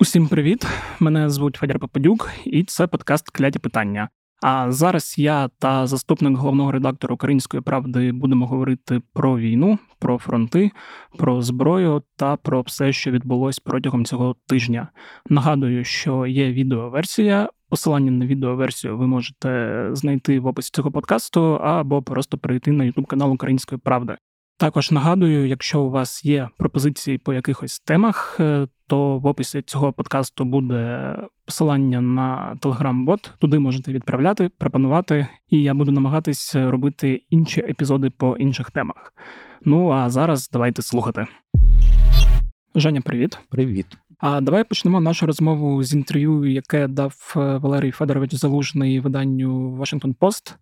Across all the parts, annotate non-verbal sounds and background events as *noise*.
Усім привіт! Мене звуть Федір Попадюк, і це подкаст Кляті питання. А зараз я та заступник головного редактора Української правди будемо говорити про війну, про фронти, про зброю та про все, що відбулось протягом цього тижня. Нагадую, що є відеоверсія. Посилання на відеоверсію ви можете знайти в описі цього подкасту або просто перейти на YouTube канал Української правди. Також нагадую, якщо у вас є пропозиції по якихось темах, е, то в описі цього подкасту буде посилання на телеграм-бот. Туди можете відправляти, пропонувати, і я буду намагатись робити інші епізоди по інших темах. Ну а зараз давайте слухати. Женя, привіт. Привіт. А давай почнемо нашу розмову з інтерв'ю, яке дав е, Валерій Федорович Залужний виданню Washington Post.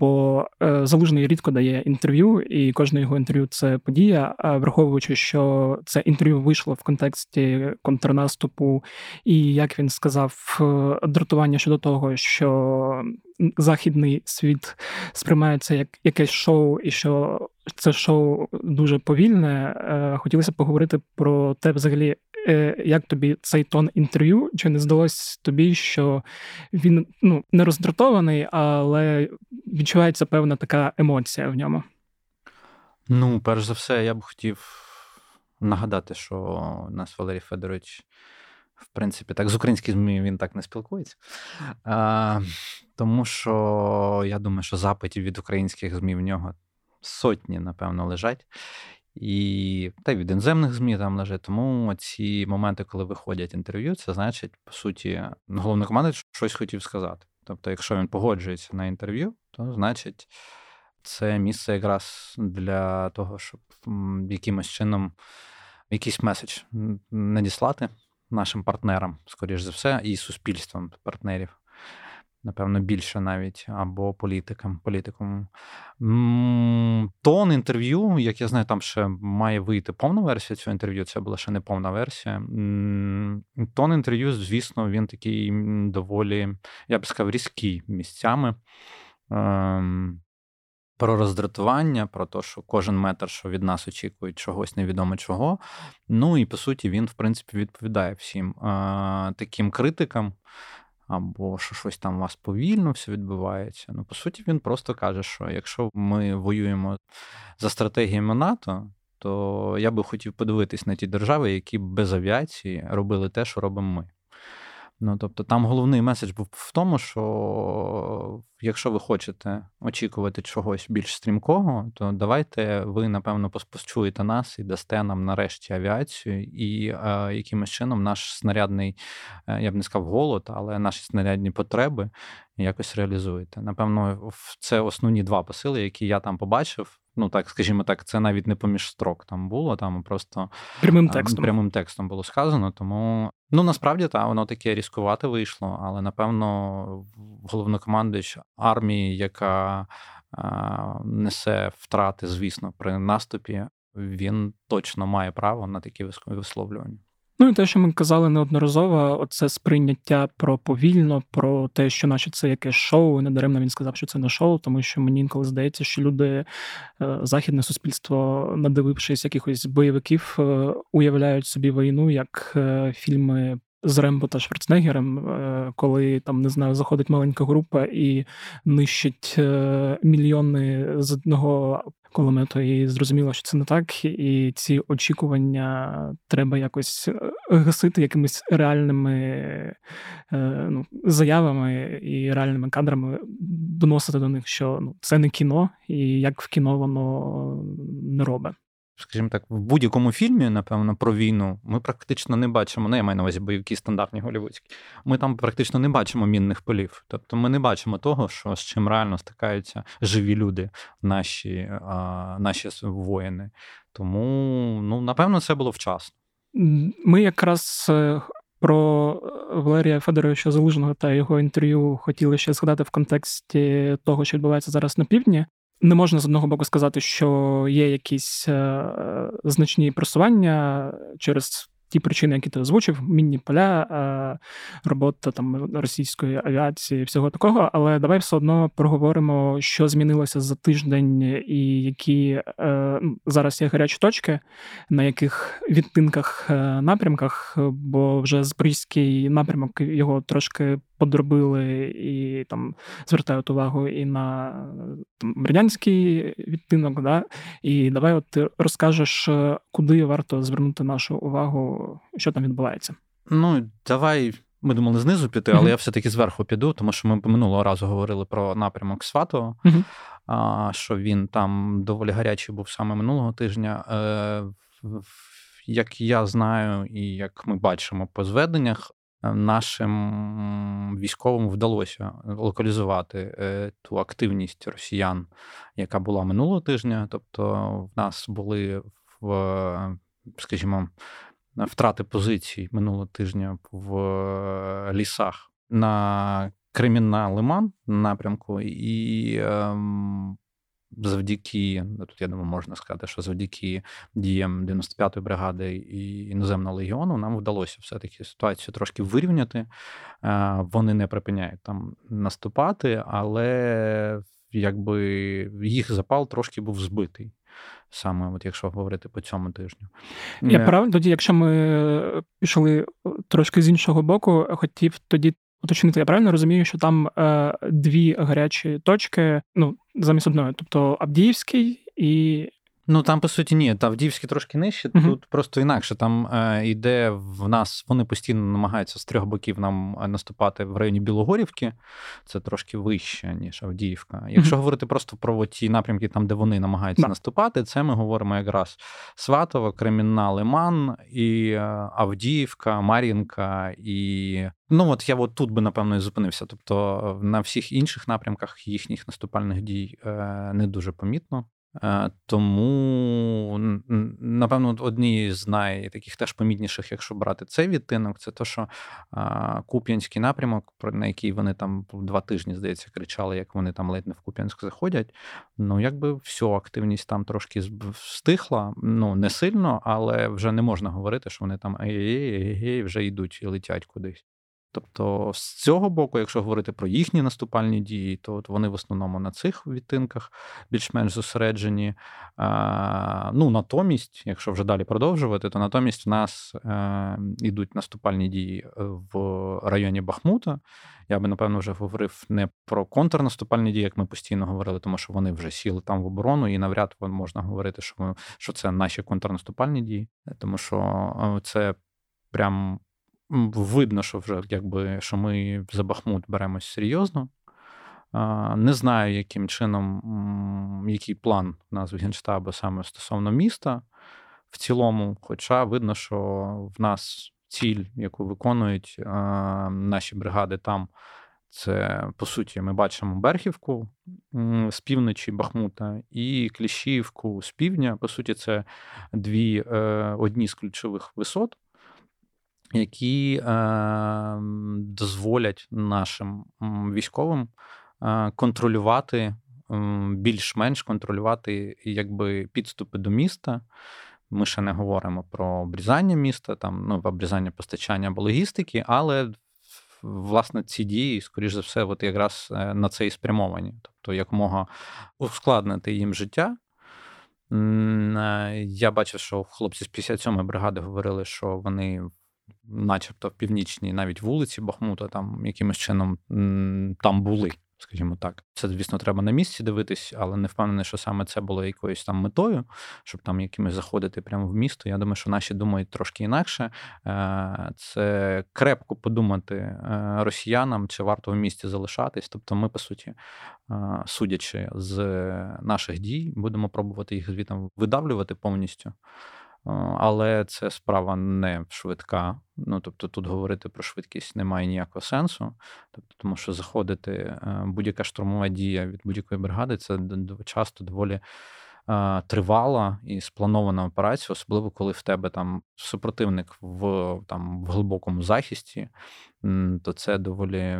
Бо е, Залужний рідко дає інтерв'ю, і кожне його інтерв'ю це подія. Враховуючи, що це інтерв'ю вийшло в контексті контрнаступу, і як він сказав, е, дратування щодо того, що західний світ сприймається як якесь шоу, і що це шоу дуже повільне. Хотілося поговорити про те, взагалі, Е, як тобі цей тон інтерв'ю? Чи не здалось тобі, що він ну не роздратований, але відчувається певна така емоція в ньому? Ну, перш за все, я б хотів нагадати, що у нас Валерій Федорович. В принципі, так, з українських ЗМІ він так не спілкується. А, Тому що я думаю, що запитів від українських ЗМІ в нього сотні, напевно, лежать. І та й від іноземних ЗМІ там лежить. Тому ці моменти, коли виходять інтерв'ю, це значить, по суті, головний командир щось хотів сказати. Тобто, якщо він погоджується на інтерв'ю, то значить це місце якраз для того, щоб якимось чином якийсь меседж надіслати нашим партнерам, скоріш за все, і суспільством партнерів напевно, більше навіть, або політикам. політикам. Тон інтерв'ю, як я знаю, там ще має вийти повна версія цього інтерв'ю. Це була ще не повна версія. Тон інтерв'ю, звісно, він такий доволі, я б сказав, різкий місцями. Про роздратування, про те, що кожен метр, що від нас очікують чогось невідомо чого. Ну і по суті, він, в принципі, відповідає всім е, таким критикам, або що щось там у вас повільно все відбувається. Ну, по суті, він просто каже, що якщо ми воюємо за стратегіями НАТО, то я би хотів подивитись на ті держави, які без авіації робили те, що робимо ми. Ну, тобто, там головний меседж був в тому, що якщо ви хочете очікувати чогось більш стрімкого, то давайте ви, напевно, почуєте нас і дасте нам нарешті авіацію, і е, якимось чином наш снарядний, е, я б не сказав, голод, але наші снарядні потреби якось реалізуєте. Напевно, це основні два посили, які я там побачив. Ну, так, скажімо так, це навіть не поміж строк там було, там просто прямим текстом прямим текстом було сказано. Тому ну насправді так, воно таке різкувате вийшло, але напевно головнокомандуюча армії, яка а, несе втрати, звісно, при наступі, він точно має право на такі висловлювання. Ну і те, що ми казали неодноразово, оце сприйняття про повільно, про те, що наче це якесь шоу. Недаремно він сказав, що це не шоу, тому що мені інколи здається, що люди, е, західне суспільство, надивившись якихось бойовиків, е, уявляють собі війну як е, фільми. З Рембо та Шварценеггером, коли там не знаю, заходить маленька група і нищить мільйони з одного кулемету, і зрозуміло, що це не так, і ці очікування треба якось е, гасити якимись реальними е, ну, заявами і реальними кадрами, доносити до них, що ну, це не кіно, і як в кіно воно не робить скажімо так, в будь-якому фільмі, напевно, про війну ми практично не бачимо, ну я маю на увазі бойовики стандартні голівудські, ми там практично не бачимо мінних полів. Тобто ми не бачимо того, що з чим реально стикаються живі люди, наші а, наші воїни. Тому, ну, напевно, це було вчасно. Ми якраз. Е, про Валерія Федоровича Залужного та його інтерв'ю хотіли ще згадати в контексті того, що відбувається зараз на півдні. Не можна з одного боку сказати, що є якісь е, значні просування через ті причини, які ти озвучив, мінні поля, робота там російської авіації, всього такого. Але давай все одно проговоримо, що змінилося за тиждень, і які ну, зараз є гарячі точки, на яких відтинках напрямках, бо вже Запорізький напрямок його трошки подробили і там звертають увагу і на там, радянський відтинок. Да? І давай от ти розкажеш, куди варто звернути нашу увагу, що там відбувається. Ну, давай. Ми думали знизу піти, але uh-huh. я все-таки зверху піду, тому що ми минулого разу говорили про напрямок Сватого, uh-huh. що він там доволі гарячий був саме минулого тижня. Е, Як я знаю, і як ми бачимо по зведеннях, Е, нашим військовим вдалося локалізувати е, ту активність росіян, яка була минулого тижня. Тобто, в нас були в, скажімо, втрати позицій минулого тижня в лісах на Кремінна Лиман напрямку, і ем, завдяки, ну, тут я думаю, можна сказати, що завдяки діям 95-ї бригади і іноземного легіону нам вдалося все-таки ситуацію трошки вирівняти. Вони не припиняють там наступати, але якби їх запал трошки був збитий. Саме, от якщо говорити по цьому тижню. Я правильно, тоді, якщо ми пішли трошки з іншого боку, хотів тоді уточнити, я правильно розумію, що там е, дві гарячі точки, ну, замість одної, тобто Абдіївський і Ну там по суті ні, та Авдіївський трошки нижче. uh Тут просто інакше. Там е, йде в нас, вони постійно намагаються з трьох боків нам е, наступати в районі Білогорівки. Це трошки вище, ніж Авдіївка. Якщо uh говорити просто про ті напрямки, там де вони намагаються yeah. наступати, це ми говоримо якраз Сватово, Кремінна, Лиман і е, Авдіївка, Мар'їнка і. Ну от я от тут би напевно і зупинився. Тобто на всіх інших напрямках їхніх наступальних дій е, не дуже помітно. Е, тому, напевно, одні з найтаких теж помітніших, якщо брати цей відтинок, це то, що Куп'янський напрямок, на який вони там два тижні, здається, кричали, як вони там ледь не в Куп'янськ заходять. Ну, якби все, активність там трошки стихла, ну не сильно, але вже не можна говорити, що вони там ей-ей-ей, вже йдуть і летять кудись. Тобто, з цього боку, якщо говорити про їхні наступальні дії, то от вони в основному на цих відтинках більш-менш зосереджені. Ну, натомість, якщо вже далі продовжувати, то натомість в нас е, йдуть наступальні дії в районі Бахмута. Я би, напевно, вже говорив не про контрнаступальні дії, як ми постійно говорили, тому що вони вже сіли там в оборону, і навряд можна говорити, що ми, що це наші контрнаступальні дії, тому що е, це прям видно, що вже якби що ми за Бахмут беремось серйозно. Не знаю, яким чином, який план у нас в Генштабу саме стосовно міста в цілому, хоча видно, що в нас ціль, яку виконують наші бригади там, це по суті ми бачимо Берхівку з півночі Бахмута і Кліщівку з півдня. По суті, це дві е, одні з ключових висот які е, дозволять нашим військовим контролювати більш-менш контролювати якби підступи до міста. Ми ще не говоримо про обрізання міста, там ну обрізання постачання або логістики, але власне ці дії, скоріш за все, от якраз е, на це і спрямовані, тобто якомога ускладнити їм життя. Е, я бачив, що хлопці з 57-ї бригади говорили, що вони начебто в північній навіть вулиці Бахмута, там якимось чином там були. Скажімо так, це, звісно, треба на місці дивитись, але не впевнений, що саме це було якоюсь там метою, щоб там якимось заходити прямо в місто. Я думаю, що наші думають трошки інакше. Е, це крепко подумати е, росіянам, чи варто в місті залишатись. Тобто, ми, по суті, е, судячи з наших дій, будемо пробувати їх звітом видавлювати повністю. Але це справа не швидка. Ну тобто, тут говорити про швидкість немає ніякого сенсу. Тобто, тому що заходити е, будь-яка штурмова дія від будь-якої бригади це часто доволі тривала і спланована операція, особливо коли в тебе там супротивник в там в глибокому захисті, то це доволі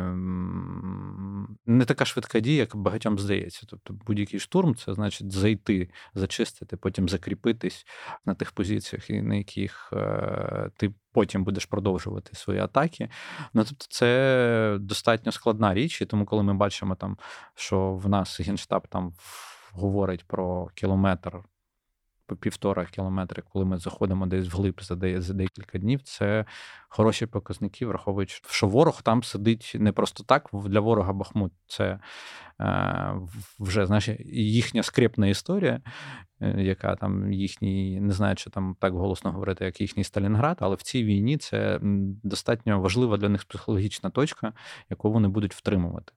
не така швидка дія, як багатьом здається. Тобто будь-який штурм це значить зайти, зачистити, потім закріпитись на тих позиціях, на яких е, ти потім будеш продовжувати свої атаки. Ну тобто, це достатньо складна річ, і тому, коли ми бачимо там, що в нас генштаб там говорить про кілометр по півтора кілометри, коли ми заходимо десь вглиб за за декілька днів, це хороші показники, враховуючи, що ворог там сидить не просто так. Для ворога Бахмут це е, вже знаєш, їхня скрепна історія, е, яка там їхній, не знаю, чи там так голосно говорити, як їхній Сталінград, але в цій війні це достатньо важлива для них психологічна точка, яку вони будуть втримувати.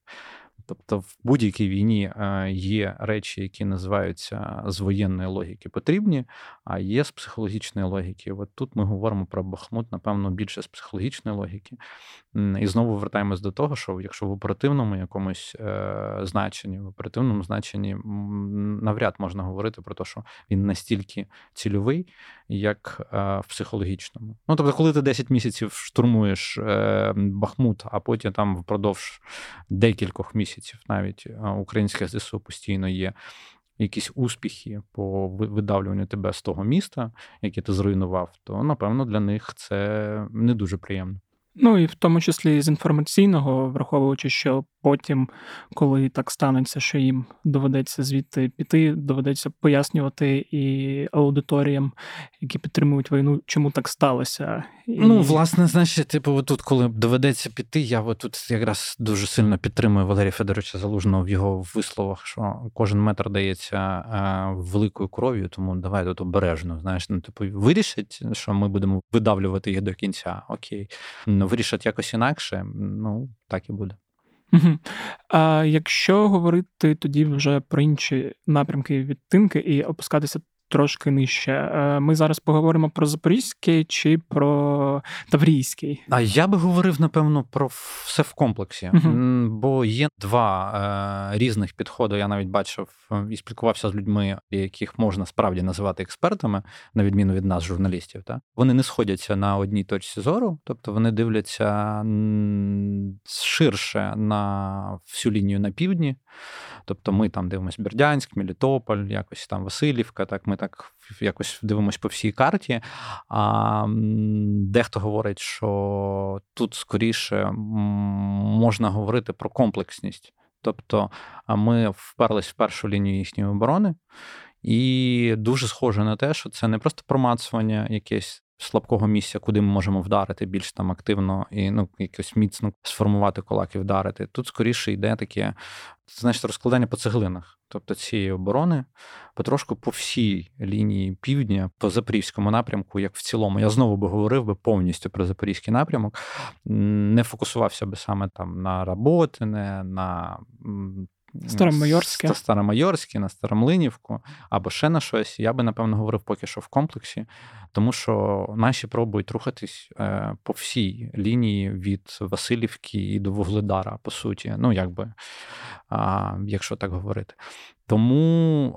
Тобто в будь-якій війні е, є речі, які називаються з воєнної логіки потрібні, а є з психологічної логіки. От тут ми говоримо про Бахмут, напевно, більше з психологічної логіки. І знову вертаємось до того, що якщо в оперативному якомусь е, значенні, в оперативному значенні навряд можна говорити про те, що він настільки цільовий, як е, в психологічному. Ну тобто, коли ти 10 місяців штурмуєш Бахмут, а потім там впродовж декількох місяців місяців навіть українське ЗСУ постійно є. Якісь успіхи по видавлюванню тебе з того міста, яке ти зруйнував, то напевно для них це не дуже приємно. Ну і в тому числі з інформаційного, враховуючи, що потім, коли так станеться, що їм доведеться звідти піти, доведеться пояснювати і аудиторіям, які підтримують війну, чому так сталося. І... Ну, власне, значить, типу, тут, коли доведеться піти, я тут якраз дуже сильно підтримую Валерія Федоровича Залужного в його висловах, що кожен метр дається великою кров'ю, тому давай тут обережно. Знаєш, ну типу вирішить, що ми будемо видавлювати їх до кінця. Окей, ну вирішать якось інакше. Ну так і буде. А якщо говорити тоді вже про інші напрямки відтинки і опускатися трошки нижче. Е, ми зараз поговоримо про Запорізький чи про Таврійський. А я би говорив, напевно, про все в комплексі, uh бо є два е, різних підходи. Я навіть бачив е, і спілкувався з людьми, яких можна справді називати експертами, на відміну від нас, журналістів. Та вони не сходяться на одній точці зору, тобто вони дивляться ширше на всю лінію на півдні. Тобто ми там дивимося Бердянськ, Мелітополь, якось там Васильівка. Так, ми так якось дивимося по всій карті. А дехто говорить, що тут скоріше можна говорити про комплексність. Тобто ми вперлись в першу лінію їхньої оборони, і дуже схоже на те, що це не просто промацування якесь. Слабкого місця, куди ми можемо вдарити більш там активно і ну якось міцно сформувати кулак і вдарити. Тут скоріше йде таке це значить розкладання по цеглинах, тобто цієї оборони, потрошку по всій лінії півдня, по запорізькому напрямку, як в цілому, я знову би говорив би повністю про запорізький напрямок, не фокусувався би саме там на Работине, на Старомайорське. Старомайорське, на Старомлинівку або ще на щось. Я би, напевно, говорив поки що в комплексі, тому що наші пробують рухатись е, по всій лінії від Васильівки і до Вугледара, по суті. Ну, якби, якщо так говорити. Тому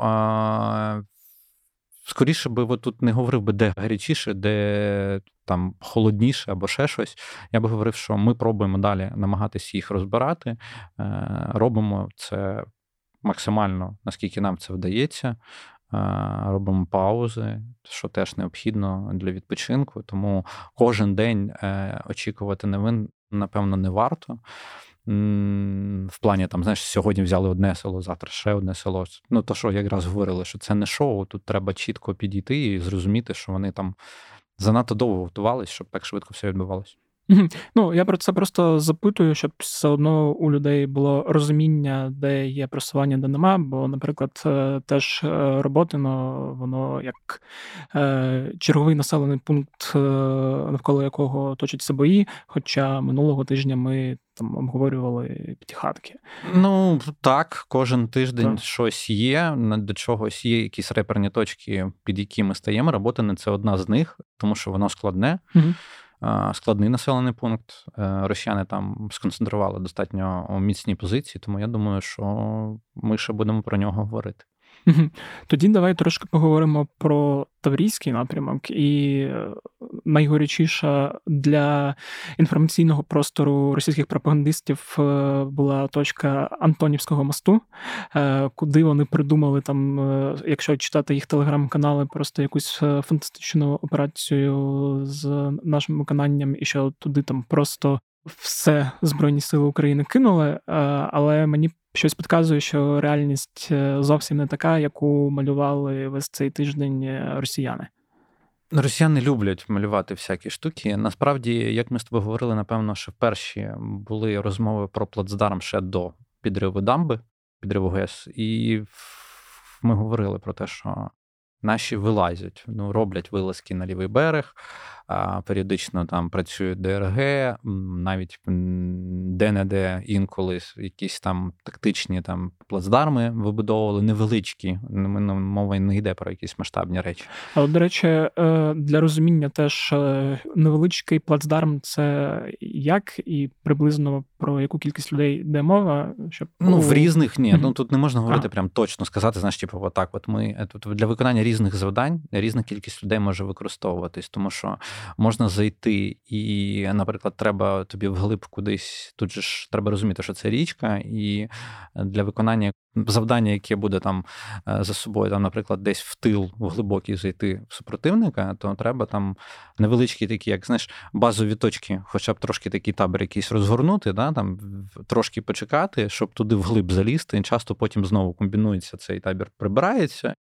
скоріше би тут не говорив би, де гарячіше, де там холодніше або ще щось. Я би говорив, що ми пробуємо далі намагатися їх розбирати. Е, робимо це максимально, наскільки нам це вдається. Е, робимо паузи, що теж необхідно для відпочинку. Тому кожен день е, очікувати новин, напевно, не варто. В плані там, знаєш, сьогодні взяли одне село, завтра ще одне село. Ну, то, що якраз говорили, що це не шоу, тут треба чітко підійти і зрозуміти, що вони там занадто довго готувалися, щоб так швидко все відбувалося. Ну, я про це просто запитую, щоб все одно у людей було розуміння, де є просування, де нема. Бо, наприклад, е, теж е, роботино, воно як е, черговий населений пункт, навколо якого точаться бої. Хоча минулого тижня ми там обговорювали п'ятихатки. Ну так, кожен тиждень так. щось є. До чогось є якісь реперні точки, під які ми стаємо. Роботине це одна з них, тому що воно складне. Угу складний населений пункт. Е, росіяни там сконцентрували достатньо міцні позиції, тому я думаю, що ми ще будемо про нього говорити. *laughs* Тоді давай трошки поговоримо про Таврійський напрямок, і е, найгорячіша для інформаційного простору російських пропагандистів е, була точка Антонівського мосту, е, куди вони придумали там, якщо читати їх телеграм-канали, просто якусь фантастичну операцію з нашим виконанням, і що туди там просто все Збройні Сили України кинули. Але мені щось підказує, що реальність е, зовсім не така, яку малювали весь цей тиждень е, росіяни. Росіяни люблять малювати всякі штуки. Насправді, як ми з тобою говорили, напевно, що перші були розмови про плацдарм ще до підриву дамби, підриву ГЕС, і ми говорили про те, що наші вилазять, ну роблять вилазки на лівий берег періодично там працює ДРГ, навіть де-не-де інколи якісь там тактичні там плацдарми вибудовували невеличкі. Ну, мова не йде про якісь масштабні речі. А от, до речі, е, для розуміння теж е, невеличкий плацдарм це як і приблизно про яку кількість людей йде мова? Щоб ну в різних ні. Mm-hmm. Ну тут не можна говорити прям точно сказати, знаєш, типу, отак. От ми е, тут для виконання різних завдань різна кількість людей може використовуватись, тому що можна зайти, і, наприклад, треба тобі вглиб кудись. Тут же ж треба розуміти, що це річка, і для виконання завдання, яке буде там е, за собою, там, наприклад, десь в тил в глибокий зайти в супротивника, то треба там невеличкі такі, як знаєш, базові точки, хоча б трошки такий табір якийсь розгорнути, да, там трошки почекати, щоб туди вглиб залізти. І часто потім знову комбінується цей табір, прибирається,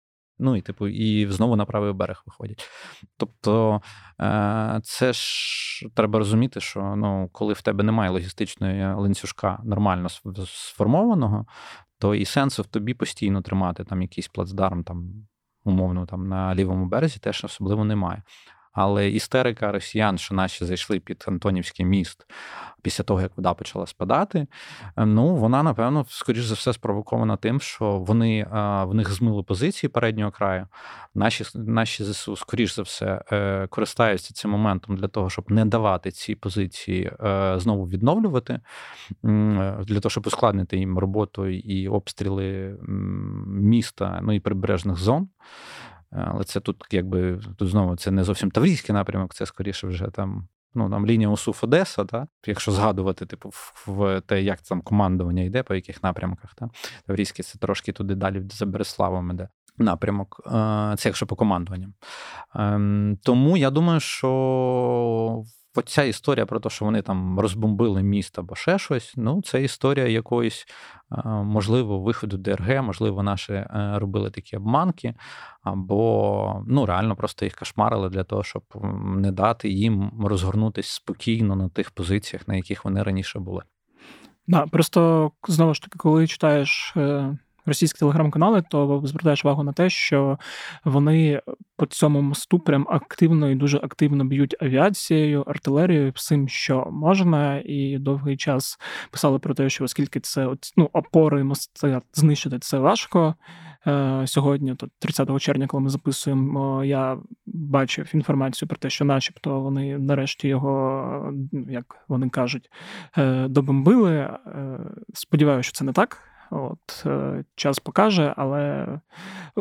Ну і типу, і знову на правий берег виходять. Тобто е, це ж треба розуміти, що ну, коли в тебе немає логістичної ланцюжка нормально сформованого, то і сенсу в тобі постійно тримати там якийсь плацдарм, там, умовно, там на лівому березі, теж особливо немає. Але істерика росіян, що наші зайшли під Антонівський міст після того, як вода почала спадати, е, ну вона, напевно, скоріш за все, спровокована тим, що вони е, в них змили позиції переднього краю. Наші наші ЗСУ, скоріш за все, е, користаються цим моментом для того, щоб не давати ці позиції знову відновлювати, для того, щоб ускладнити їм роботу і обстріли міста, ну і прибережних зон. Але це тут, якби тут знову це не зовсім таврійський напрямок, це скоріше вже там. Ну, там лінія Усуф Одеса, та? якщо згадувати, типу, в те, як там командування йде, по яких напрямках. Та? Таврійський це трошки туди далі за Береславом іде напрямок. Це якщо по командуванням. Ем, тому я думаю, що оця історія про те, що вони там розбомбили міст або ще щось, ну, це історія якоїсь, можливо, виходу ДРГ, можливо, наші е, робили такі обманки, або ну, реально просто їх кошмарили для того, щоб не дати їм розгорнутися спокійно на тих позиціях, на яких вони раніше були. Да, Просто знову ж таки, коли читаєш е, російські телеграм-канали, то звертаєш увагу на те, що вони по цьому мосту прям активно і дуже активно б'ють авіацією, артилерією, всім, що можна, і довгий час писали про те, що оскільки це ну, опори мости знищити, це важко. Е, сьогодні, то 30 червня, коли ми записуємо, я бачив інформацію про те, що, начебто, вони нарешті його, як вони кажуть, е, добомбили. Е, сподіваюся, що це не так. От е, час покаже, але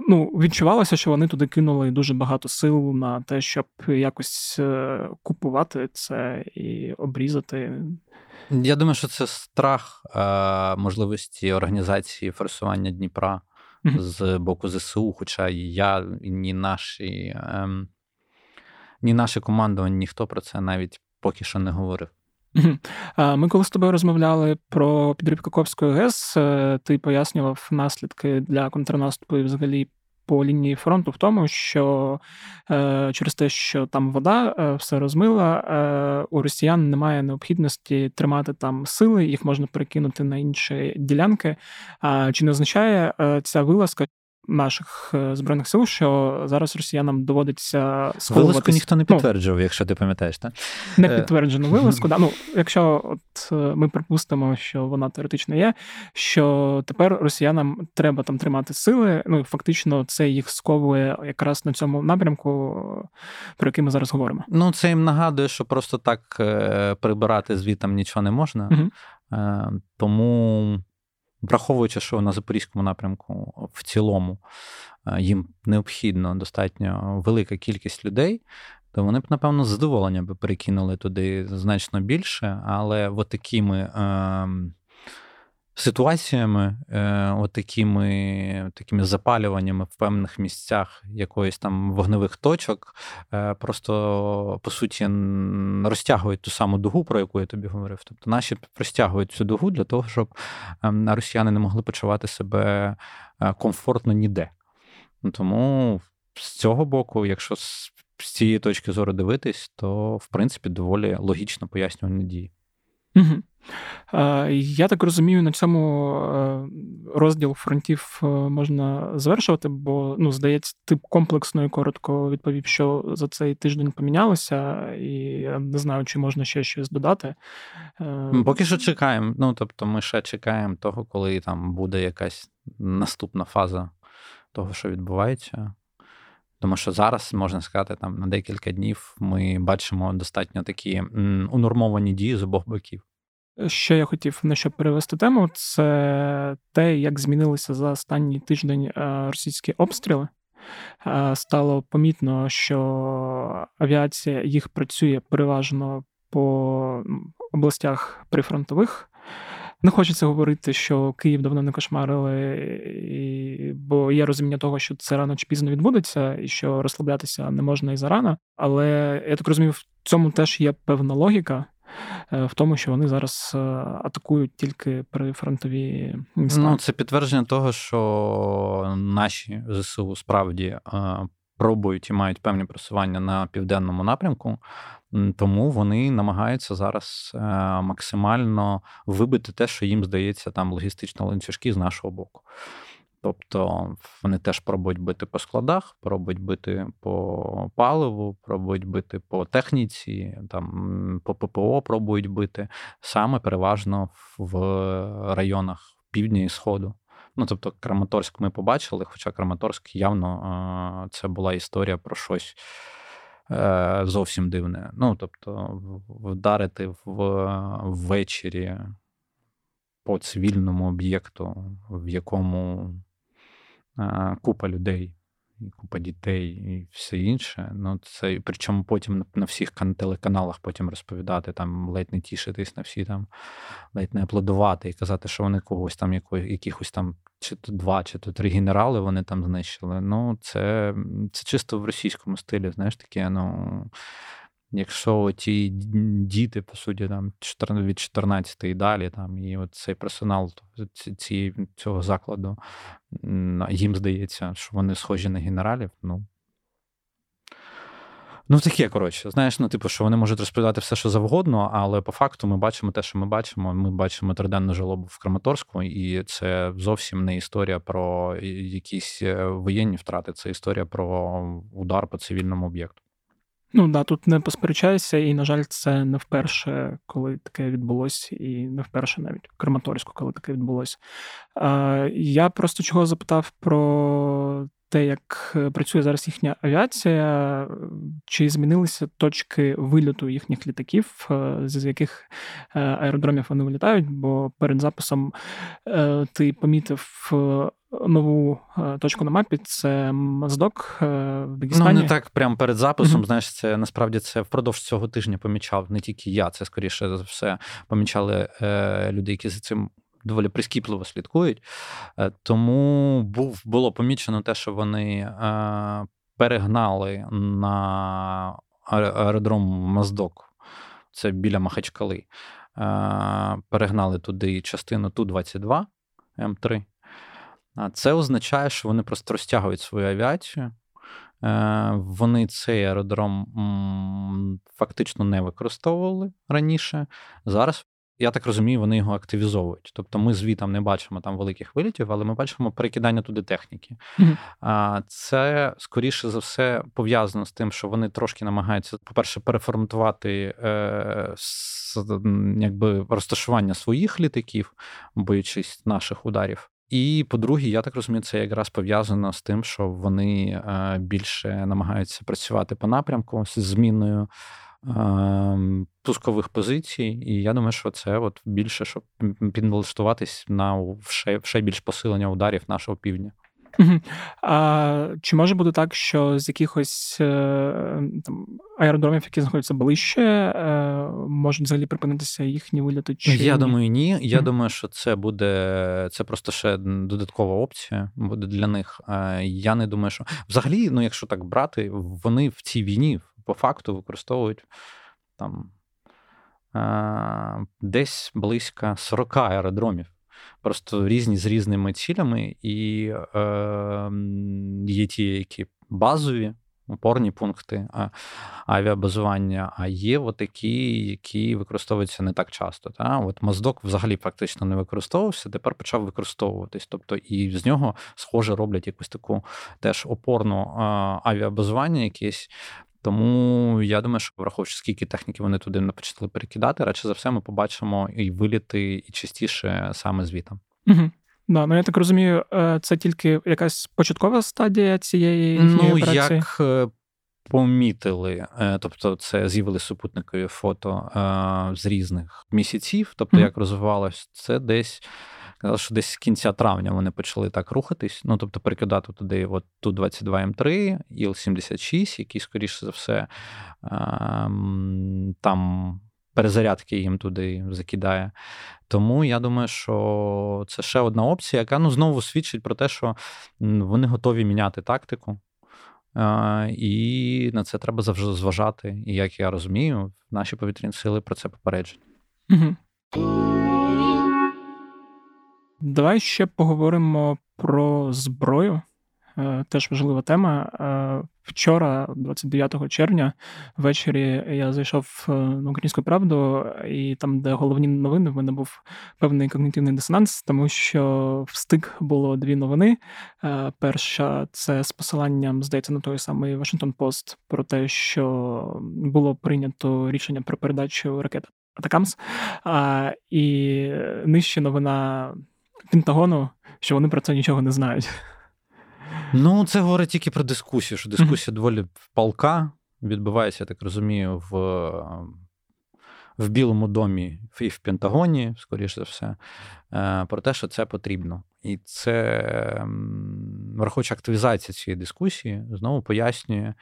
ну, відчувалося, що вони туди кинули дуже багато сил на те, щоб якось е, купувати це і обрізати. Я думаю, що це страх е, можливості організації форсування Дніпра mm-hmm. з боку ЗСУ. Хоча я ні наші, е, ні наше командування, ніхто про це навіть поки що не говорив. Ми коли з тобою розмовляли про підрив Коковської ГЕС, е, ти пояснював наслідки для контрнаступу і взагалі по лінії фронту в тому, що е, через те, що там вода е, все розмила, у росіян немає необхідності тримати там сили, їх можна перекинути на інші ділянки. Чи не означає ця вилазка, наших е, збройних сил, що зараз росіянам доводиться сховуватись. Вилазку ніхто не ну, підтверджував, ну, якщо ти пам'ятаєш, так? Не е. підтверджену вилазку. Да. Ну, Якщо от е, ми припустимо, що вона теоретично є, що тепер росіянам треба там тримати сили, ну фактично це їх сковує якраз на цьому напрямку, про який ми зараз говоримо. Ну, це їм нагадує, що просто так прибирати звітом нічого не можна. Угу. Тому враховуючи, що на запорізькому напрямку в цілому їм необхідно достатньо велика кількість людей, то вони б, напевно, з задоволенням перекинули туди значно більше, але от такими е, ситуаціями, е, от такими, такими запалюваннями в певних місцях якоїсь там вогневих точок, е, просто по суті розтягують ту саму дугу, про яку я тобі говорив. Тобто наші розтягують цю дугу для того, щоб ем, росіяни не могли почувати себе е, комфортно ніде. Тому з цього боку, якщо з цієї точки зору дивитись, то в принципі доволі логічно пояснювальні дії. Угу. Я так розумію, на цьому е, розділ фронтів е, можна завершувати, бо ну, здається, ти комплексно і коротко відповів, що за цей тиждень помінялося, і не знаю, чи можна ще щось додати. Е, поки що чекаємо. Ну тобто, ми ще чекаємо того, коли там буде якась наступна фаза того, що відбувається. Тому що зараз можна сказати, там на декілька днів ми бачимо достатньо такі унормовані дії з обох боків. Що я хотів на що перевести тему, це те, як змінилися за останній тиждень е, російські обстріли. Е, стало помітно, що авіація їх працює переважно по областях прифронтових. Не хочеться говорити, що Київ давно не кошмарили, бо є розуміння того, що це рано чи пізно відбудеться, і що розслаблятися не можна і зарано. Але я так розумію, в цьому теж є певна логіка. Е, в тому, що вони зараз е, атакують тільки прифронтові міста. Ну, це підтвердження того, що наші ЗСУ справді е, пробують і мають певні просування на південному напрямку. Тому вони намагаються зараз максимально вибити те, що їм здається, там логістично ланцюжки з нашого боку. Тобто вони теж пробують бити по складах, пробують бити по паливу, пробують бити по техніці, там по ППО пробують бити саме переважно в районах півдня і сходу. Ну, тобто, Краматорськ ми побачили, хоча Краматорськ явно це була історія про щось е, зовсім дивне. Ну, тобто, вдарити ввечері по цивільному об'єкту, в якому купа людей, купа дітей і все інше. Ну, це Причому потім на всіх телеканалах потім розповідати, там ледь не тішитись на всі там, ледь не аплодувати і казати, що вони когось там, якихось там, чи то два, чи то три генерали вони там знищили. Ну, це, це чисто в російському стилі, знаєш, таке, ну. Якщо ті діти, по суті, там від 14 і далі, там, і от цей персонал ці, цього закладу, їм здається, що вони схожі на генералів, ну. Ну, таке, коротше, знаєш, ну, типу, що вони можуть розповідати все, що завгодно, але по факту ми бачимо те, що ми бачимо. Ми бачимо триденну жалобу в Краматорську, і це зовсім не історія про якісь е, воєнні втрати, це історія про удар по цивільному об'єкту. Ну да, тут не посперечаюся, і, на жаль, це не вперше, коли таке відбулося, і не вперше навіть в Краматорську, коли таке відбулося. Я просто чого запитав про те, як працює зараз їхня авіація, чи змінилися точки вильоту їхніх літаків, е, з яких е, аеродромів вони вилітають? Бо перед записом е, ти помітив нову е, точку на мапі це Маздок е, в Дагестані. Ну, не так прямо перед записом. Mm-hmm. Знаєш, це насправді це впродовж цього тижня помічав не тільки я, це скоріше за все помічали е, люди, які за цим. Доволі прискіпливо слідкують, е, тому був було помічено те, що вони е, перегнали на аеродром Маздок, це біля Махачкали. Е, перегнали туди частину Ту-22 М3. А це означає, що вони просто розтягують свою авіацію. Е, вони цей аеродром фактично не використовували раніше. Зараз, я так розумію, вони його активізовують. Тобто ми звітом не бачимо там великих вилітів, але ми бачимо перекидання туди техніки. Mm-hmm. Це, скоріше за все, пов'язано з тим, що вони трошки намагаються, по-перше, переформатувати е, якби розташування своїх літаків, боючись наших ударів. І по-друге, я так розумію, це якраз пов'язано з тим, що вони е, більше намагаються працювати по напрямку з зміною пускових позицій, і я думаю, що це от більше, щоб підналаштуватись на ще, ще більш посилення ударів нашого півдня. А Чи може бути так, що з якихось е, там аеродромів, які знаходяться ближче, е, можуть взагалі припинитися їхні виліти? Чи Я думаю, ні. Я mm-hmm. думаю, що це буде це просто ще додаткова опція буде для них. Я не думаю, що взагалі, ну якщо так брати, вони в цій війні по факту використовують там десь близько 40 аеродромів просто різні з різними цілями, і е, є ті, які базові. Опорні пункти авіабазування, а є такі, які використовуються не так часто. Та? От Моздок взагалі фактично не використовувався, тепер почав використовуватись. Тобто, і з нього, схоже, роблять якусь таку теж опорну авіабазування, якесь тому я думаю, що враховуючи, скільки техніки вони туди не почали перекидати, радше за все, ми побачимо і виліти, і частіше саме звітом. Угу. Да, ну я так розумію, е, це тільки якась початкова стадія цієї ну, операції? як е, помітили, е, тобто це з'явили супутникові фото з різних місяців, тобто mm як розвивалось, це десь що десь з кінця травня вони почали так рухатись. Ну, тобто, перекидати туди от ту 22 М3, Іл-76, який, скоріше за все, ем, там перезарядки їм туди закидає. Тому я думаю, що це ще одна опція, яка ну, знову свідчить про те, що вони готові міняти тактику. І на це треба завжди зважати. І як я розумію, наші повітряні сили про це попереджені. Угу. Давай ще поговоримо про зброю. Е, теж важлива тема. Е, вчора, 29 червня, ввечері я зайшов е, на українську правду, і там, де головні новини, в мене був певний когнітивний дисонанс, тому що в стик було дві новини. Перша це з посиланням, здається, на той самий Вашингтон Пост про те, що було прийнято рішення про передачу ракет Атакамс. І нижче новина Пентагону, що вони про це нічого не знають. Ну, це говорить тільки про дискусію, що дискусія mm-hmm. доволі палка відбувається, я так розумію, в в Білому домі і в Пентагоні, скоріш за все, е, про те, що це потрібно. І це, враховуючи активізація цієї дискусії, знову пояснює.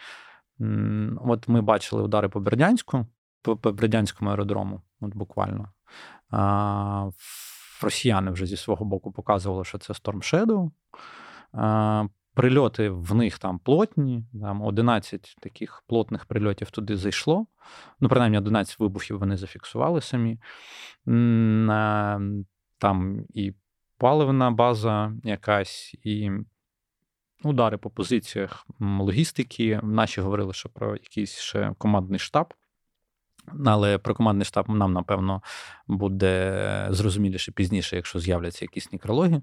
От ми бачили удари по Бердянську, по Бердянському аеродрому, от буквально. Росіяни вже зі свого боку показували, що це Storm Shadow. Прильоти в них там плотні, там 11 таких плотних прильотів туди зайшло. Ну, принаймні, 11 вибухів вони зафіксували самі. Там і паливна база якась, і удари по позиціях логістики. Наші говорили, що про якийсь ще командний штаб. Але про командний штаб нам, напевно, буде зрозуміліше пізніше, якщо з'являться якісь некрологи.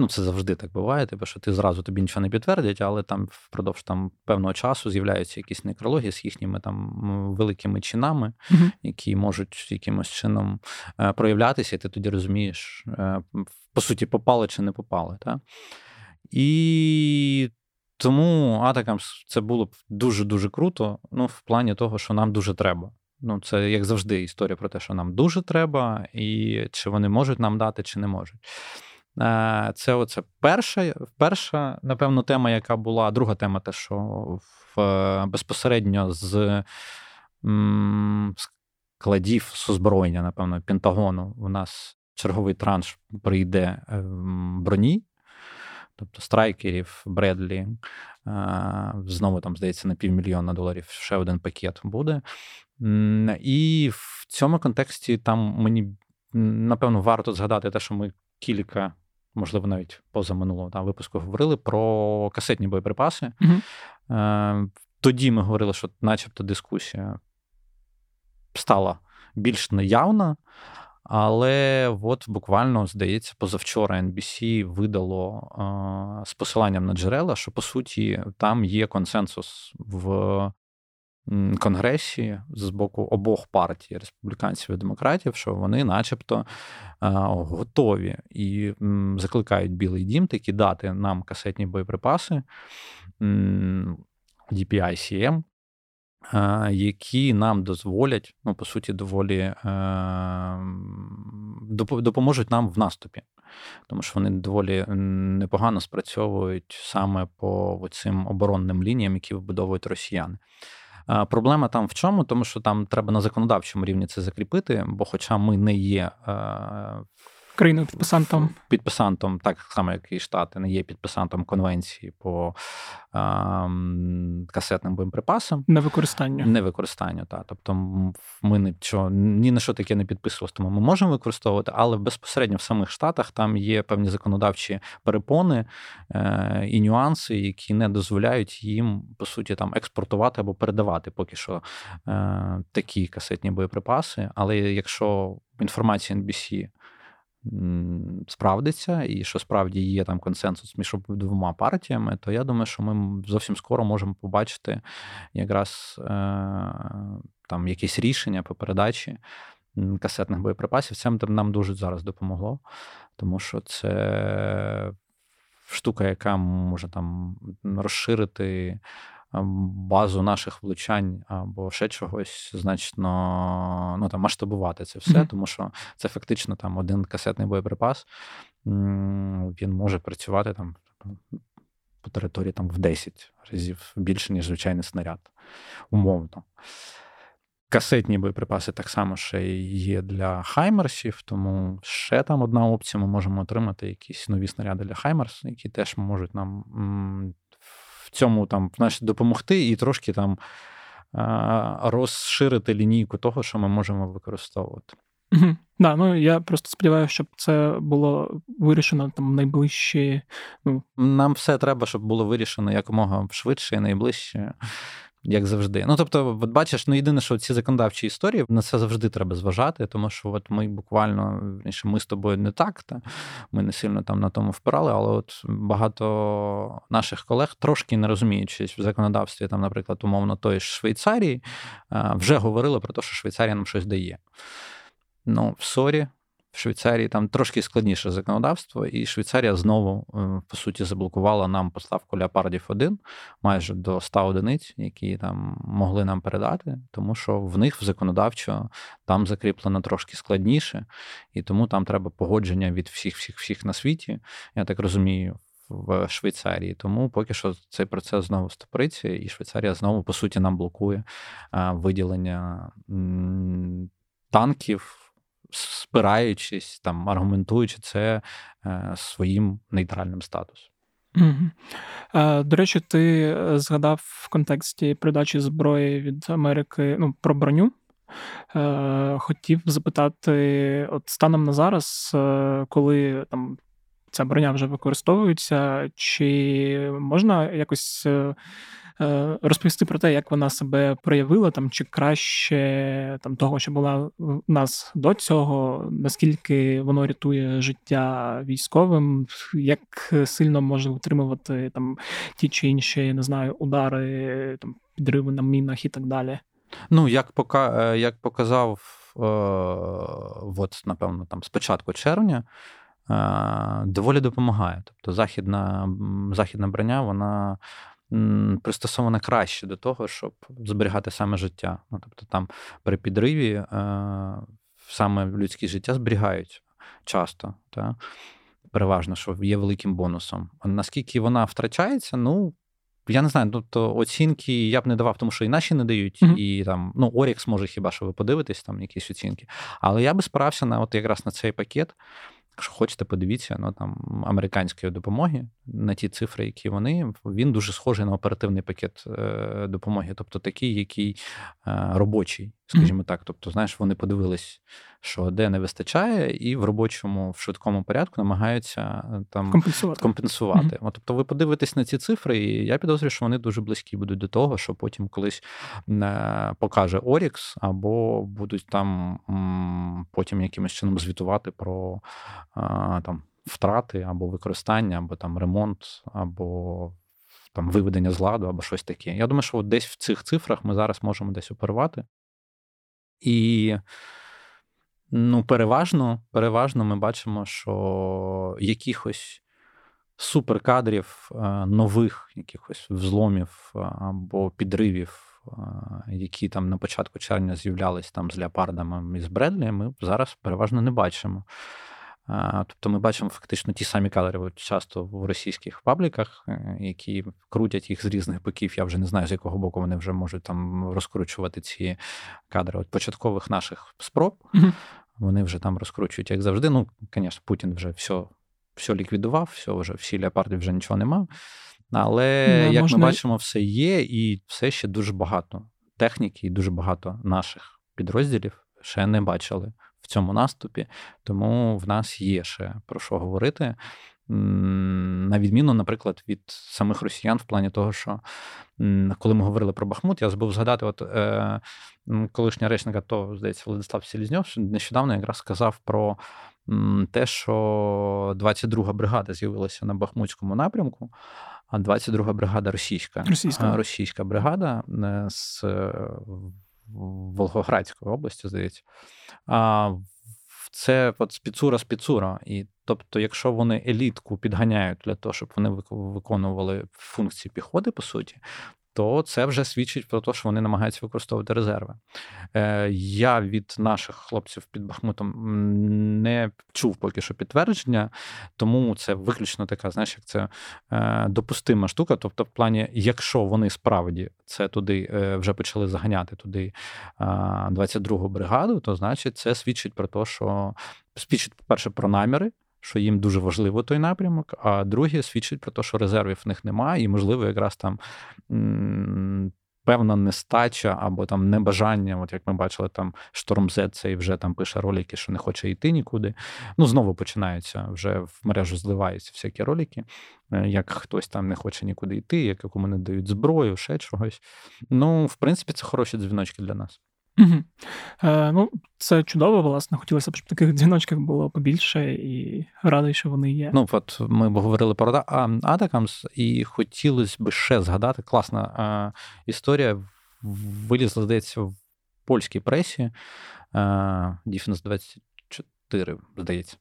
Ну, це завжди так буває, типу, що ти зразу тобі нічого не підтвердять, але там впродовж там певного часу з'являються якісь некрологи з їхніми там великими чинами, mm-hmm. які можуть якимось чином е, проявлятися, і ти тоді розумієш, е, по суті, попали чи не попали. Так? І тому атакам це було б дуже-дуже круто, ну, в плані того, що нам дуже треба. Ну, це як завжди історія про те, що нам дуже треба, і чи вони можуть нам дати, чи не можуть. Е, це оце перша, перша, напевно, тема, яка була. Друга тема, те, що в, безпосередньо з складів з озброєння, напевно, Пентагону, у нас черговий транш прийде ем, броні, тобто страйкерів, Бредлі. Е, знову там, здається, на півмільйона доларів ще один пакет буде. І в цьому контексті там мені напевно варто згадати те, що ми кілька, можливо, навіть поза минулого там, випуску говорили про касетні боєприпаси. mm Тоді ми говорили, що, начебто, дискусія стала більш неявна. Але от буквально, здається, позавчора NBC видало е, з посиланням на джерела, що по суті там є консенсус в Конгресі з боку обох партій республіканців і демократів, що вони, начебто, готові і закликають Білий Дім таки дати нам касетні боєприпаси DPI-CM, які нам дозволять, ну, по суті, доволі допоможуть нам в наступі. Тому що вони доволі непогано спрацьовують саме по цим оборонним лініям, які вибудовують росіяни. Проблема там в чому? Тому що там треба на законодавчому рівні це закріпити, бо, хоча ми не є країною підписантом. Підписантом, так само, як і Штати, не є підписантом конвенції по а, касетним боєприпасам. Невикористанню. Невикористанню, так. Тобто ми нічого, ні на що таке не підписувалися, тому ми можемо використовувати, але безпосередньо в самих Штатах там є певні законодавчі перепони е, і нюанси, які не дозволяють їм, по суті, там експортувати або передавати поки що е, такі касетні боєприпаси. Але якщо інформація NBC справдиться, і що справді є там консенсус між двома партіями, то я думаю, що ми зовсім скоро можемо побачити якраз е, там якісь рішення по передачі касетних боєприпасів. Це нам дуже зараз допомогло, тому що це штука, яка може там розширити базу наших влучань або ще чогось значно ну, там, масштабувати це все, mm-hmm. тому що це фактично там один касетний боєприпас, він може працювати там по території там в 10 разів більше, ніж звичайний снаряд, умовно. Касетні боєприпаси так само ще є для Хаймерсів, тому ще там одна опція: ми можемо отримати якісь нові снаряди для Хаймерс, які теж можуть нам в цьому там значить, допомогти і трошки там розширити лінійку того, що ми можемо використовувати. Угу. Да, ну я просто сподіваюся, щоб це було вирішено там найближчі. Ну нам все треба, щоб було вирішено якомога швидше і найближче як завжди. Ну тобто, от бачиш, ну єдине, що ці законодавчі історії на це завжди треба зважати, тому що от ми буквально ми з тобою не так, та ми не сильно там на тому впирали, але от багато наших колег трошки не розуміючись в законодавстві, там, наприклад, умовно тої ж Швейцарії, вже говорили про те, що Швейцарія нам щось дає. Ну, sorry, Швейцарії там трошки складніше законодавство, і Швейцарія знову, е, по суті, заблокувала нам поставку леопардів 1 майже до 100 одиниць, які там могли нам передати, тому що в них в законодавчо там закріплено трошки складніше, і тому там треба погодження від всіх, всіх, всіх на світі. Я так розумію. В Швейцарії, тому поки що цей процес знову стопориться, і Швейцарія знову по суті нам блокує виділення танків спираючись, там, аргументуючи це е, своїм нейтральним статусом. Угу. До речі, ти е, згадав в контексті передачі зброї від Америки ну, про броню. Е, хотів запитати, от станом на зараз, коли там ця броня вже використовується, чи можна якось Е, розповісти про те, як вона себе проявила, там чи краще там того, що була в нас до цього, наскільки воно рятує життя військовим, як сильно може утримувати там ті чи інші, я не знаю, удари, там підриви на мінах і так далі. Ну, як пока, е, як показав, е, от, напевно, там з червня. Доволі допомагає. Тобто західна західна броня, вона пристосована краще до того, щоб зберігати саме життя. Ну, Тобто там при підриві е, саме людське життя зберігають часто. Та? Переважно, що є великим бонусом. А наскільки вона втрачається, ну. Я не знаю, тобто оцінки я б не давав, тому що і наші не дають, mm-hmm. і там ну Орікс може хіба що ви подивитесь, там якісь оцінки. Але я би спирався на от якраз на цей пакет. Якщо хочете, подивіться ну, там, американської допомоги на ті цифри, які вони, він дуже схожий на оперативний пакет е, допомоги, тобто такий, який е, робочий, скажімо mm-hmm. так. Тобто, знаєш, вони подивились, що де не вистачає, і в робочому, в швидкому порядку намагаються е, там компенсувати. компенсувати. Mm-hmm. От, Тобто, ви подивитесь на ці цифри, і я підозрюю, що вони дуже близькі будуть до того, що потім колись покаже Орікс, або будуть там потім якимось чином звітувати про там втрати або використання, або там ремонт, або там виведення з ладу, або щось таке. Я думаю, що от десь в цих цифрах ми зараз можемо десь оперувати. І ну, переважно, переважно ми бачимо, що якихось суперкадрів, нових якихось взломів або підривів які там на початку червня з'являлись там з леопардами і з Бредлі, ми зараз переважно не бачимо. Тобто ми бачимо фактично ті самі кадри часто в російських пабліках, е, які крутять їх з різних боків. Я вже не знаю, з якого боку вони вже можуть там розкручувати ці кадри. От початкових наших спроб mm-hmm. вони вже там розкручують, як завжди. Ну, звісно, Путін вже все все ліквідував, все вже всі леопарди вже нічого нема. Але не, як можна... ми бачимо, все є, і все ще дуже багато техніки, і дуже багато наших підрозділів ще не бачили цьому наступі, тому в нас є ще про що говорити. На відміну, наприклад, від самих росіян, в плані того, що коли ми говорили про Бахмут, я забув згадати, от е, колишня речника, то здається, Владислав Селізньов нещодавно якраз сказав про те, що 22-га бригада з'явилася на Бахмутському напрямку, а 22-га бригада російська. Російська, російська бригада е, з Волгоградської області, здається. А це от спіцура спіцура. І тобто, якщо вони елітку підганяють для того, щоб вони виконували функції піхоти, по суті, то це вже свідчить про те, що вони намагаються використовувати резерви. Е, Я від наших хлопців під Бахмутом не чув поки що підтвердження, тому це виключно така, знаєш, як це е, допустима штука. Тобто, в плані, якщо вони справді це туди е, вже почали заганяти туди е, 22-гу бригаду, то значить це свідчить про те, що свідчить, по-перше, про наміри що їм дуже важливо той напрямок, а друге свідчить про те, що резервів в них немає, і, можливо, якраз там. Певна нестача або там небажання, от як ми бачили, там Шторм З цей вже там пише ролики, що не хоче йти нікуди. Ну, знову починаються, вже в мережу зливаються всякі ролики, е, як хтось там не хоче нікуди йти, як якому не дають зброю, ще чогось. Ну, в принципі, це хороші дзвіночки для нас. Угу. Е, Ну, це чудово, власне. Хотілося б, щоб таких дзвіночків було побільше, і радий, що вони є. Ну, от ми говорили про Атакамс, і хотілося б ще згадати класна е, історія. Вилізла, здається, в польській пресі е, Defense 24, здається.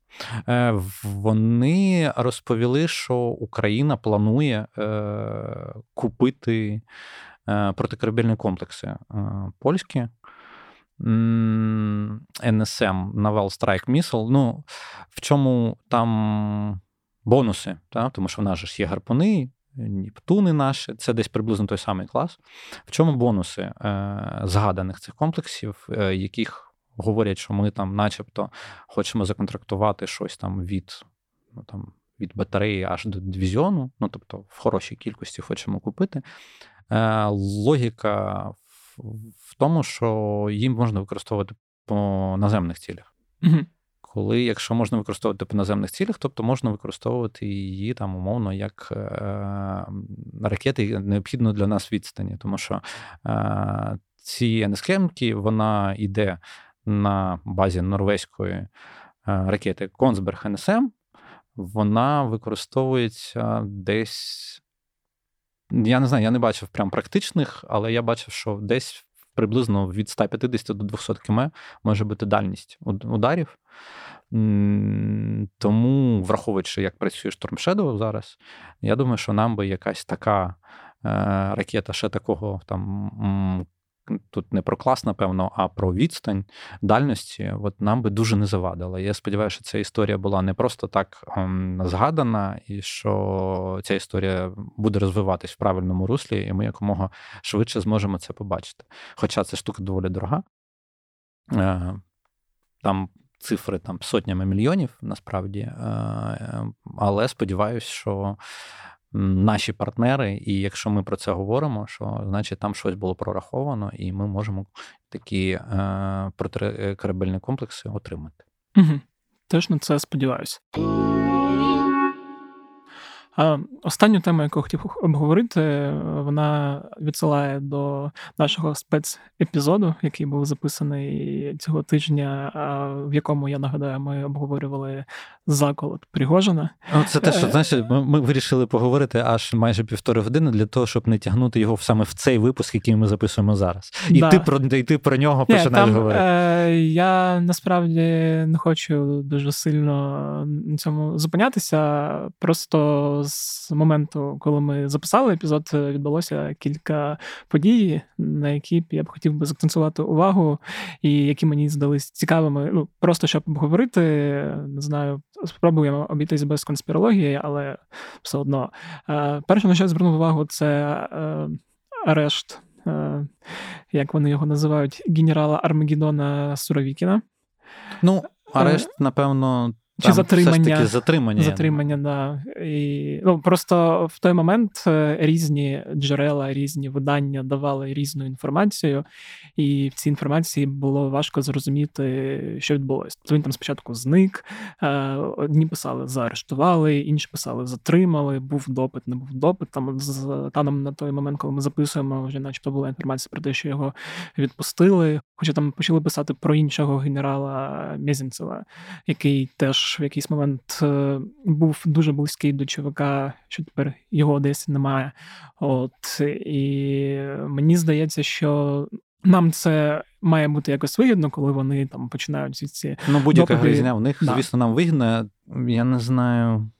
Е, Вони розповіли, що Україна планує е, купити е, протикорабельні комплекси е, польські. NSM Naval Strike Missile, Ну, в чому там бонуси, та? тому що в нас ж є гарпуни, Нептуни наші, це десь приблизно той самий клас. В чому бонуси е, згаданих цих комплексів, е, яких говорять, що ми там, начебто, хочемо законтрактувати щось там від ну, там, від батареї аж до дивізіону, ну тобто в хорошій кількості хочемо купити. Е, Логіка в тому, що їм можна використовувати по наземних цілях. Угу. Коли, якщо можна використовувати по наземних цілях, тобто можна використовувати її там умовно як е, ракети необхідно для нас відстані, тому що е, ці НСКМки, вона йде на базі норвезької е, ракети Консберг НСМ, вона використовується десь я не знаю, я не бачив прям практичних, але я бачив, що десь приблизно від 150 до 200 км може бути дальність ударів. Тому, враховуючи, як працює Storm Shadow зараз, я думаю, що нам би якась така е, ракета ще такого там тут не про клас, напевно, а про відстань дальності, от нам би дуже не завадило. Я сподіваюся, що ця історія була не просто так ем, згадана, і що ця історія буде розвиватись в правильному руслі, і ми якомога швидше зможемо це побачити. Хоча ця штука доволі дорога. Е, там цифри там сотнями мільйонів насправді, е, але сподіваюся, що наші партнери, і якщо ми про це говоримо, що значить там щось було прораховано, і ми можемо такі е, протикорабельні комплекси отримати. Угу. На це сподіваюся. Останню тему, яку хотів обговорити, вона відсилає до нашого спецепізоду, який був записаний цього тижня, в якому я нагадаю, ми обговорювали заколот Пригожина. Це те, що е, знаєш, ми, вирішили поговорити аж майже півтори години для того, щоб не тягнути його саме в цей випуск, який ми записуємо зараз. І да. ти про і ти про нього починаєш говорити. Е, Я насправді не хочу дуже сильно на цьому зупинятися. Просто з моменту, коли ми записали епізод, відбулося кілька подій, на які я б хотів би закцентувати увагу, і які мені здались цікавими. Ну просто щоб обговорити, не знаю, спробуємо обійтись без конспірології, але все одно. Перше, на що я звернув увагу, це арешт. Як вони його називають, генерала Армагеддона Суровікіна. Ну, арешт, напевно, чи Там затримання. Все ж таки затримання. Затримання, да. І, ну, Просто в той момент е, різні джерела, різні видання давали різну інформацію, і в цій інформації було важко зрозуміти, що відбулося. Тобто він там спочатку зник, е, одні писали заарештували, інші писали затримали, був допит, не був допит. Там з таном на той момент, коли ми записуємо, вже начебто була інформація про те, що його відпустили. Хоча там почали писати про іншого генерала Мезінцева, який теж в якийсь момент е, був дуже близький до ЧВК, що тепер його десь немає. От і мені здається, що. Нам це має бути якось вигідно, коли вони там починають ці. Ну, будь-яка допити. гризня у них, да. звісно, нам вигідно. Я не знаю,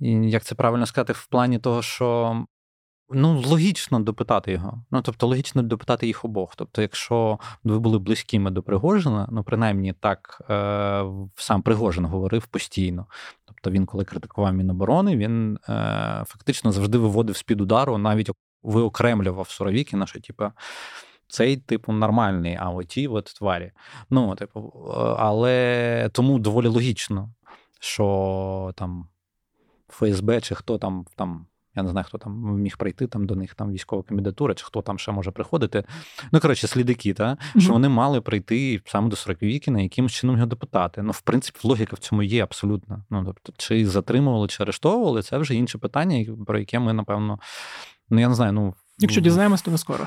як це правильно сказати, в плані того, що Ну, логічно допитати його. Ну, тобто, логічно допитати їх обох. Тобто, якщо ви були близькими до Пригожина, ну, принаймні так е, сам Пригожин говорив постійно. Тобто він, коли критикував Міноборони, він е, фактично завжди виводив з-під удару, навіть виокремлював Суровікіна, що типу, цей, типу, нормальний, а оті от тварі. Ну, типу, е, але тому доволі логічно, що там ФСБ чи хто там там. Я не знаю, хто там міг прийти там до них, там військова кандидатура, чи хто там ще може приходити. Ну, коротше, слідики, та, mm-hmm. що вони мали прийти саме до 40 вікіна, якимось чином його допитати. Ну, в принципі, логіка в цьому є абсолютно. Ну, тобто, чи затримували, чи арештовували, це вже інше питання, про яке ми, напевно, ну я не знаю, ну. Якщо дізнаємось, то не скоро.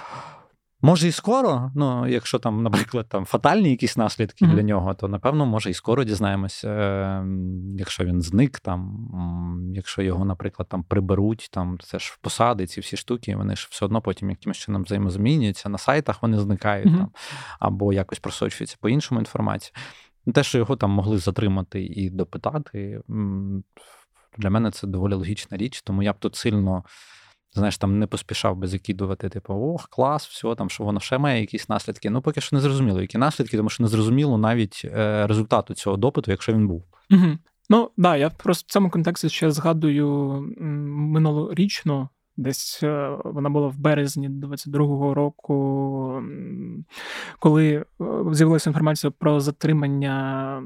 Може і скоро, ну якщо там, наприклад, там фатальні якісь наслідки mm-hmm. для нього, то напевно, може і скоро дізнаємося, е, якщо він зник, там, якщо його, наприклад, там приберуть, там це ж посади, ці всі штуки, вони ж все одно потім якимось чином взаємозмінюються, на сайтах вони зникають mm-hmm. там, або якось просочуються по іншому інформації. Те, що його там могли затримати і допитати, для мене це доволі логічна річ, тому я б тут сильно знаєш, там не поспішав би закидувати, типу, ох, клас, все, там, що воно ще має якісь наслідки. Ну, поки що не зрозуміло, які наслідки, тому що не зрозуміло навіть е, результату цього допиту, якщо він був. Угу. Ну, да, я просто в цьому контексті ще згадую минулорічно. Десь е, вона була в березні 22-го року, коли е, з'явилася інформація про затримання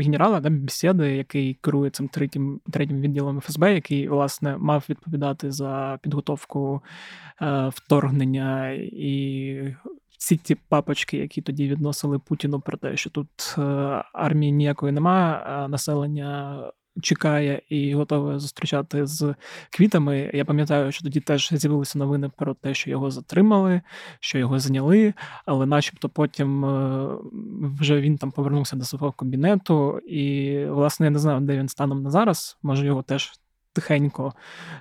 генерала да, бесіди, який керує цим третім третім відділом ФСБ, який власне мав відповідати за підготовку е, вторгнення і. Всі ті папочки, які тоді відносили Путіну про те, що тут е, армії ніякої немає, а населення чекає і готове зустрічати з квітами. Я пам'ятаю, що тоді теж з'явилися новини про те, що його затримали, що його зняли, але, начебто, потім е, вже він там повернувся до свого кабінету, і, власне, я не знаю, де він станом на зараз. Може, його теж. Тихенько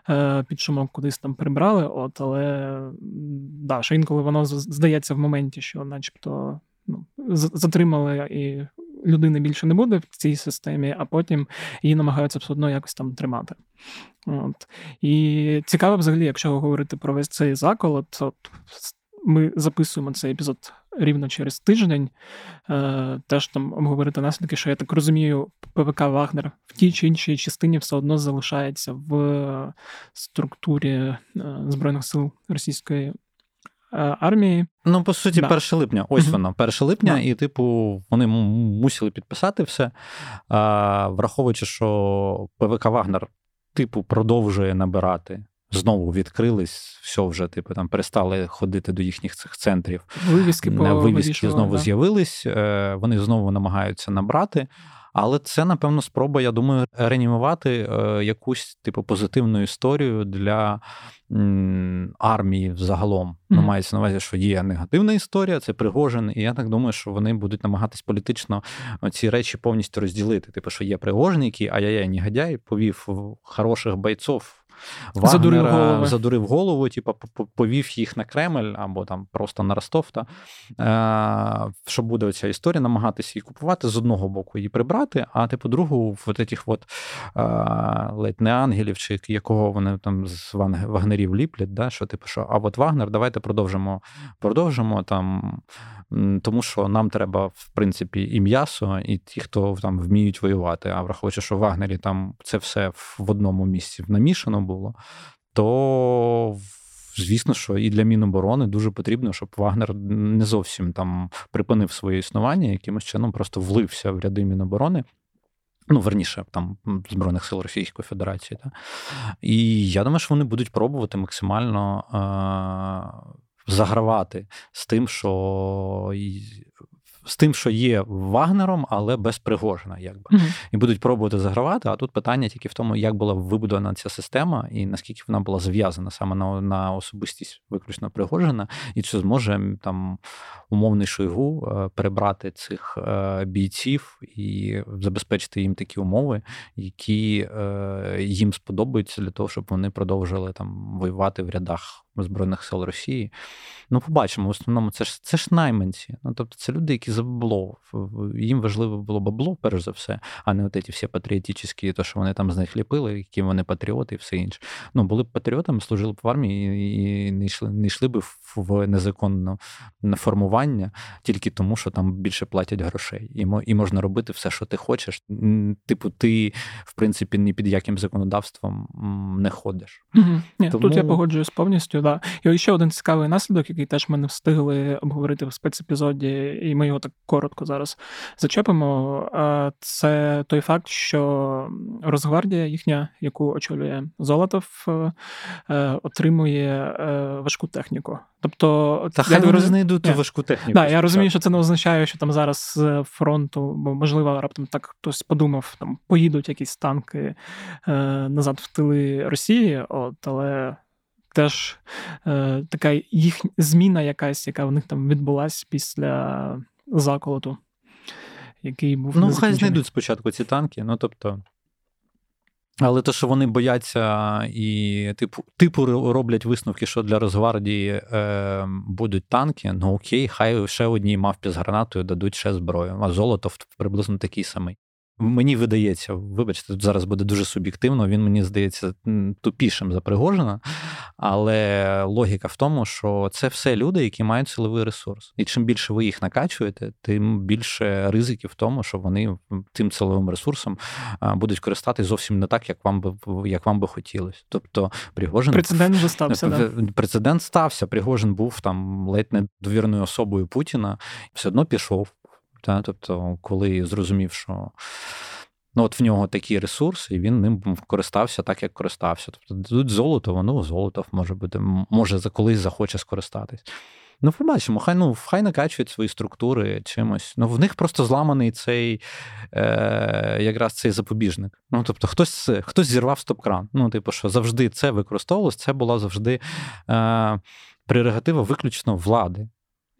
е, під шумок кудись там прибрали, от, але да, що інколи воно здається в моменті, що начебто ну, затримали і людини більше не буде в цій системі, а потім її намагаються все одно якось там тримати. От. І цікаво, взагалі, якщо говорити про весь цей заколот, от ми записуємо цей епізод рівно через тиждень. Е, Теж там обговорити наслідки, що я так розумію, ПВК Вагнер в тій чи іншій частині все одно залишається в структурі е, Збройних сил Російської Е, армії. Ну, по суті, да. 1 липня. Ось воно, 1 липня, да. і, типу, вони мусили підписати все. А, Враховуючи, що ПВК Вагнер, типу, продовжує набирати. Знову відкрились, все вже, типу, там перестали ходити до їхніх цих центрів. Вивіски по Вивіски знову да. з'явились, е, вони знову намагаються набрати. Але це, напевно, спроба, я думаю, реанімувати е, якусь типу позитивну історію для армії взагалом. Mm-hmm. Ну, мається на увазі, що є негативна історія, це Пригожин, і я так думаю, що вони будуть намагатись політично ці речі повністю розділити. Типу, що є Пригожин, який ай-яй-яй, негодяй, повів хороших бойців Вагнера задурив голову, задурив голову типу, повів їх на Кремль або там просто на Ростов. Та, е, Що буде оця історія, намагатися її купувати з одного боку її прибрати, а типу, другу, от этих от, е, ледь не ангелів, чи якого вони там з вагнерів ліплять, да, що типу, що а от Вагнер, давайте продовжимо, продовжимо там, тому що нам треба, в принципі, і м'ясо, і ті, хто там вміють воювати. А враховуючи, що в Вагнері там це все в одному місці намішано було, то. Звісно, що і для Міноборони дуже потрібно, щоб Вагнер не зовсім там припинив своє існування, якимось чином просто влився в ряди Міноборони. Ну, верніше, там Збройних сил Російської Федерації. Так? І я думаю, що вони будуть пробувати максимально е- загравати з тим, що з тим, що є Вагнером, але без Пригожина, якби mm-hmm. і будуть пробувати загравати. А тут питання тільки в тому, як була вибудована ця система, і наскільки вона була зв'язана саме на на особистість виключно Пригожина, і чи зможе там умовний Шойгу е, перебрати цих е, бійців і забезпечити їм такі умови, які е, їм сподобаються для того, щоб вони продовжили там воювати в рядах Збройних сил Росії. Ну, побачимо, в основному це ж це ж найманці. Ну, тобто це люди, які за бабло. Їм важливо було бабло, перш за все, а не от ці всі патріотичні, то, що вони там з них ліпили, які вони патріоти і все інше. Ну, були б патріотами, служили б в армії і не йшли не йшли б в незаконне формування тільки тому, що там більше платять грошей. І і можна робити все, що ти хочеш. Типу, ти, в принципі, ні під яким законодавством не ходиш. Угу. Ні, Тому... Тут я погоджуюсь повністю. Да. І ще один цікавий наслідок, який теж ми не встигли обговорити в спецепізоді, і ми його так коротко зараз зачепимо. Це той факт, що Росгвардія їхня, яку очолює Золотов, е, е, отримує е, важку техніку. Тобто, Та хай вони знайдуть важку техніку. Да, я розумію, що це не означає, що там зараз з фронту, бо можливо, раптом так хтось подумав, там поїдуть якісь танки назад в тили Росії, от але теж е, така їх зміна, якась, яка в них там відбулась після заколоту, який був ну хай знайдуть спочатку ці танки. Ну тобто. Але то, що вони бояться і типу типу роблять висновки, що для Росгвардії е, будуть танки, ну окей, хай ще одній мавпі з гранатою дадуть ще зброю, а золото приблизно такий самий. Мені видається, вибачте, тут зараз буде дуже суб'єктивно. Він мені здається тупішим за Пригожина, але логіка в тому, що це все люди, які мають силовий ресурс. І чим більше ви їх накачуєте, тим більше ризиків в тому, що вони тим силовим ресурсом будуть користатися зовсім не так, як вам би як вам би хотілося. Тобто, Пригожин прецедент вже стався. Да? Прецедент стався. Пригожин був там ледь не довірною особою Путіна, все одно пішов. Та? Тобто, коли зрозумів, що ну, от в нього такий ресурс, і він ним користався так, як користався. Тобто, тут золото, воно золото може бути, може за колись захоче скористатись. Ну, побачимо, хай ну, хай накачують свої структури чимось. Ну, в них просто зламаний цей е, якраз цей запобіжник. Ну, тобто, хтось хтось зірвав стоп-кран. Ну, типу, що завжди це використовувалось, це була завжди е, прерогатива виключно влади.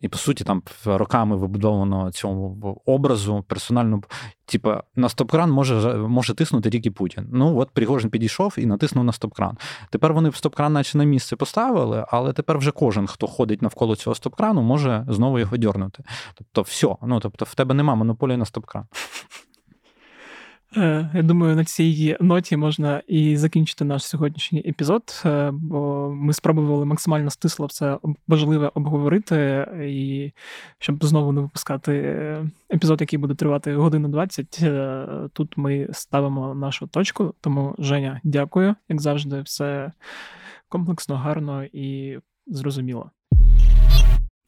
І, по суті, там роками вибудовано цьому образу персональну. Типа на стоп-кран може може тиснути тільки Путін. Ну от Пригожин підійшов і натиснув на стоп-кран. Тепер вони стоп-кран, наче на місце поставили, але тепер вже кожен, хто ходить навколо цього стоп-крану, може знову його дьорнути. Тобто, все. Ну тобто, в тебе нема монополії на стоп-кран. Е, я думаю, на цій ноті можна і закінчити наш сьогоднішній епізод, е, бо ми спробували максимально стисло все важливе обговорити, і щоб знову не випускати епізод, який буде тривати годину 20, е, Тут ми ставимо нашу точку. Тому, Женя, дякую, як завжди, все комплексно, гарно і зрозуміло.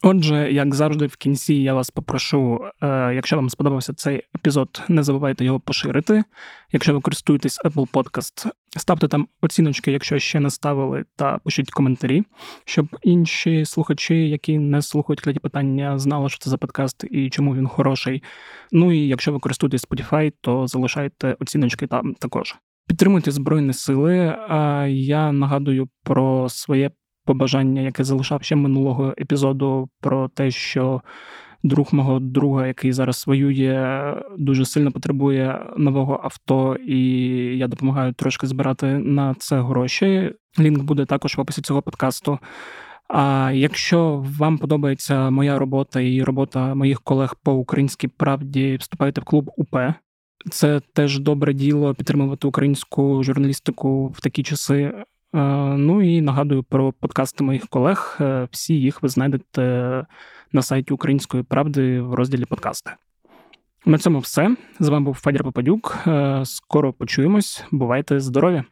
Отже, як завжди, в кінці я вас попрошу, е, якщо вам сподобався цей епізод, не забувайте його поширити. Якщо ви користуєтесь Apple Podcast, ставте там оціночки, якщо ще не ставили, та пишіть коментарі, щоб інші слухачі, які не слухають кляті питання, знали, що це за подкаст і чому він хороший. Ну і якщо ви користуєтесь Spotify, то залишайте оціночки там також. Підтримуйте Збройні Сили. Я нагадую про своє побажання, яке залишав ще минулого епізоду, про те, що друг мого друга, який зараз воює, дуже сильно потребує нового авто, і я допомагаю трошки збирати на це гроші. Лінк буде також в описі цього подкасту. А якщо вам подобається моя робота і робота моїх колег по українській правді, вступайте в клуб УП. Це теж добре діло підтримувати українську журналістику в такі часи. Е, ну і нагадую про подкасти моїх колег. Е, всі їх ви знайдете на сайті Української правди в розділі подкасти. На цьому все. З вами був Федір Попадюк. Е, скоро почуємось. Бувайте здорові!